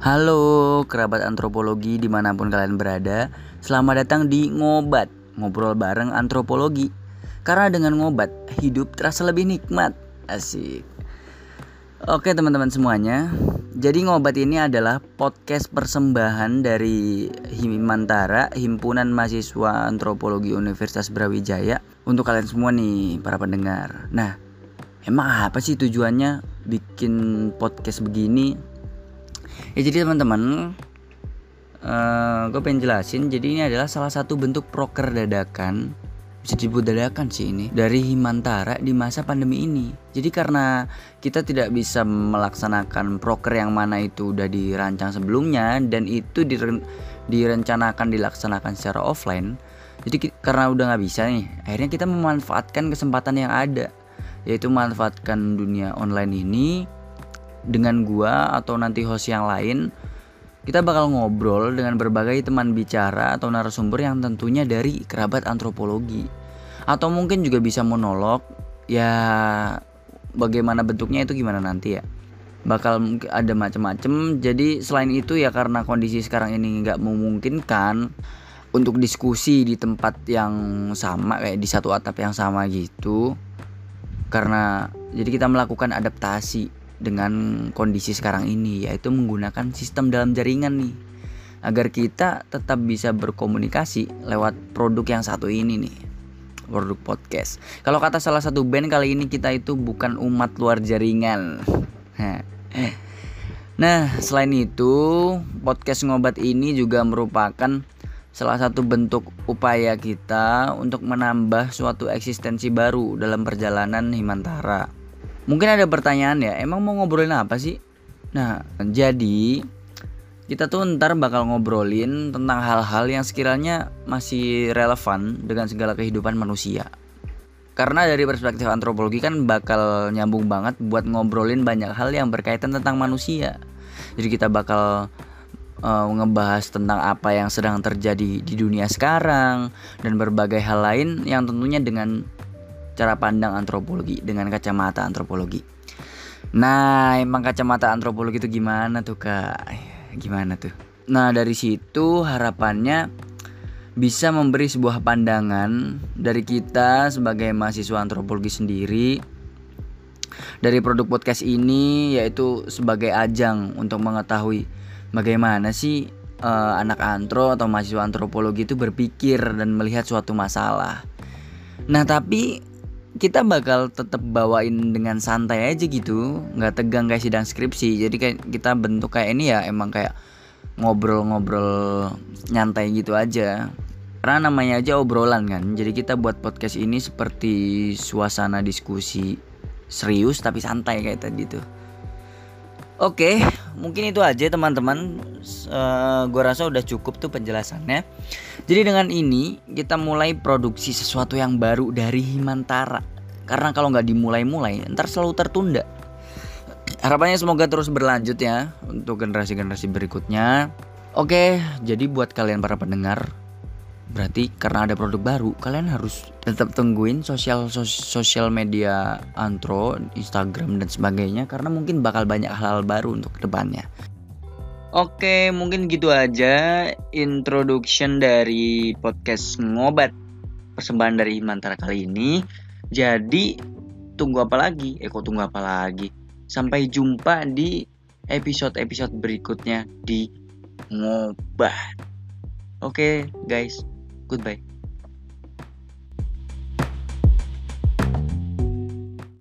Halo kerabat antropologi di mana pun kalian berada Selamat datang di Ngobat Ngobrol bareng antropologi. Karena dengan ngobat hidup terasa lebih nikmat. Asik. Oke teman-teman semuanya. Jadi Ngobat ini adalah podcast persembahan dari Himantara Himpunan Mahasiswa Antropologi Universitas Brawijaya. Untuk kalian semua nih para pendengar. Nah emang apa sih tujuannya bikin podcast begini ya jadi teman-teman uh, eh, gue pengen jelasin jadi ini adalah salah satu bentuk proker dadakan bisa disebut dadakan sih ini dari Himantara di masa pandemi ini. Jadi karena kita tidak bisa melaksanakan proker yang mana itu udah dirancang sebelumnya dan itu dire direncanakan dilaksanakan secara offline. Jadi karena udah nggak bisa nih, akhirnya kita memanfaatkan kesempatan yang ada, yaitu memanfaatkan dunia online ini dengan gua atau nanti host yang lain kita bakal ngobrol dengan berbagai teman bicara atau narasumber yang tentunya dari kerabat antropologi. Atau mungkin juga bisa monolog ya bagaimana bentuknya itu gimana nanti ya. Bakal ada macam-macam jadi selain itu ya karena kondisi sekarang ini nggak memungkinkan untuk diskusi di tempat yang sama kayak di satu atap yang sama gitu. Karena jadi kita melakukan adaptasi dengan kondisi sekarang ini yaitu menggunakan sistem dalam jaringan nih. Agar kita tetap bisa berkomunikasi lewat produk yang satu ini nih produk podcast. Kalau kata salah satu band kali ini kita itu bukan umat luar jaringan. Nah selain itu podcast ngobat ini juga merupakan salah satu bentuk upaya kita untuk menambah suatu eksistensi baru dalam perjalanan Himantara Mungkin ada pertanyaan ya, emang mau ngobrolin apa sih? Nah, jadi kita tuh ntar bakal ngobrolin tentang hal-hal yang sekiranya masih relevan dengan segala kehidupan manusia. Karena dari perspektif antropologi kan bakal nyambung banget buat ngobrolin banyak hal yang berkaitan tentang manusia. Jadi kita bakal uh, ngebahas tentang apa yang sedang terjadi di dunia sekarang dan berbagai hal lain yang tentunya dengan cara pandang antropologi dengan kacamata antropologi. Nah, emang kacamata antropologi itu gimana tuh, Kak? Gimana tuh? Nah, dari situ harapannya bisa memberi sebuah pandangan dari kita sebagai mahasiswa antropologi sendiri dari produk podcast ini yaitu sebagai ajang untuk mengetahui bagaimana sih uh, anak antro atau mahasiswa antropologi itu berpikir dan melihat suatu masalah. Nah, tapi kita bakal tetap bawain dengan santai aja gitu. Nggak tegang kayak sidang skripsi. Jadi kayak kita bentuk kayak ini ya emang kayak ngobrol-ngobrol nyantai gitu aja. Karena namanya aja obrolan kan. Jadi kita buat podcast ini seperti suasana diskusi serius tapi santai kayak tadi tuh Oke, mungkin itu aja teman-teman. Uh, eh, gue rasa udah cukup tuh penjelasannya. Jadi dengan ini kita mulai produksi sesuatu yang baru dari Himantara. Karena kalau nggak dimulai-mulai, ntar selalu tertunda. Harapannya semoga terus berlanjut ya untuk generasi-generasi berikutnya. Oke, jadi buat kalian para pendengar, Berarti karena ada produk baru, kalian harus tetap tungguin sosial sosial media Antro, Instagram dan sebagainya karena mungkin bakal banyak hal, -hal baru untuk ke depannya. Oke, mungkin gitu aja introduction dari podcast ngobat persembahan dari Himantara kali ini. Jadi tunggu apa lagi? Eh kok tunggu apa lagi? Sampai jumpa di episode-episode berikutnya di ngobat. Oke, guys. Goodbye.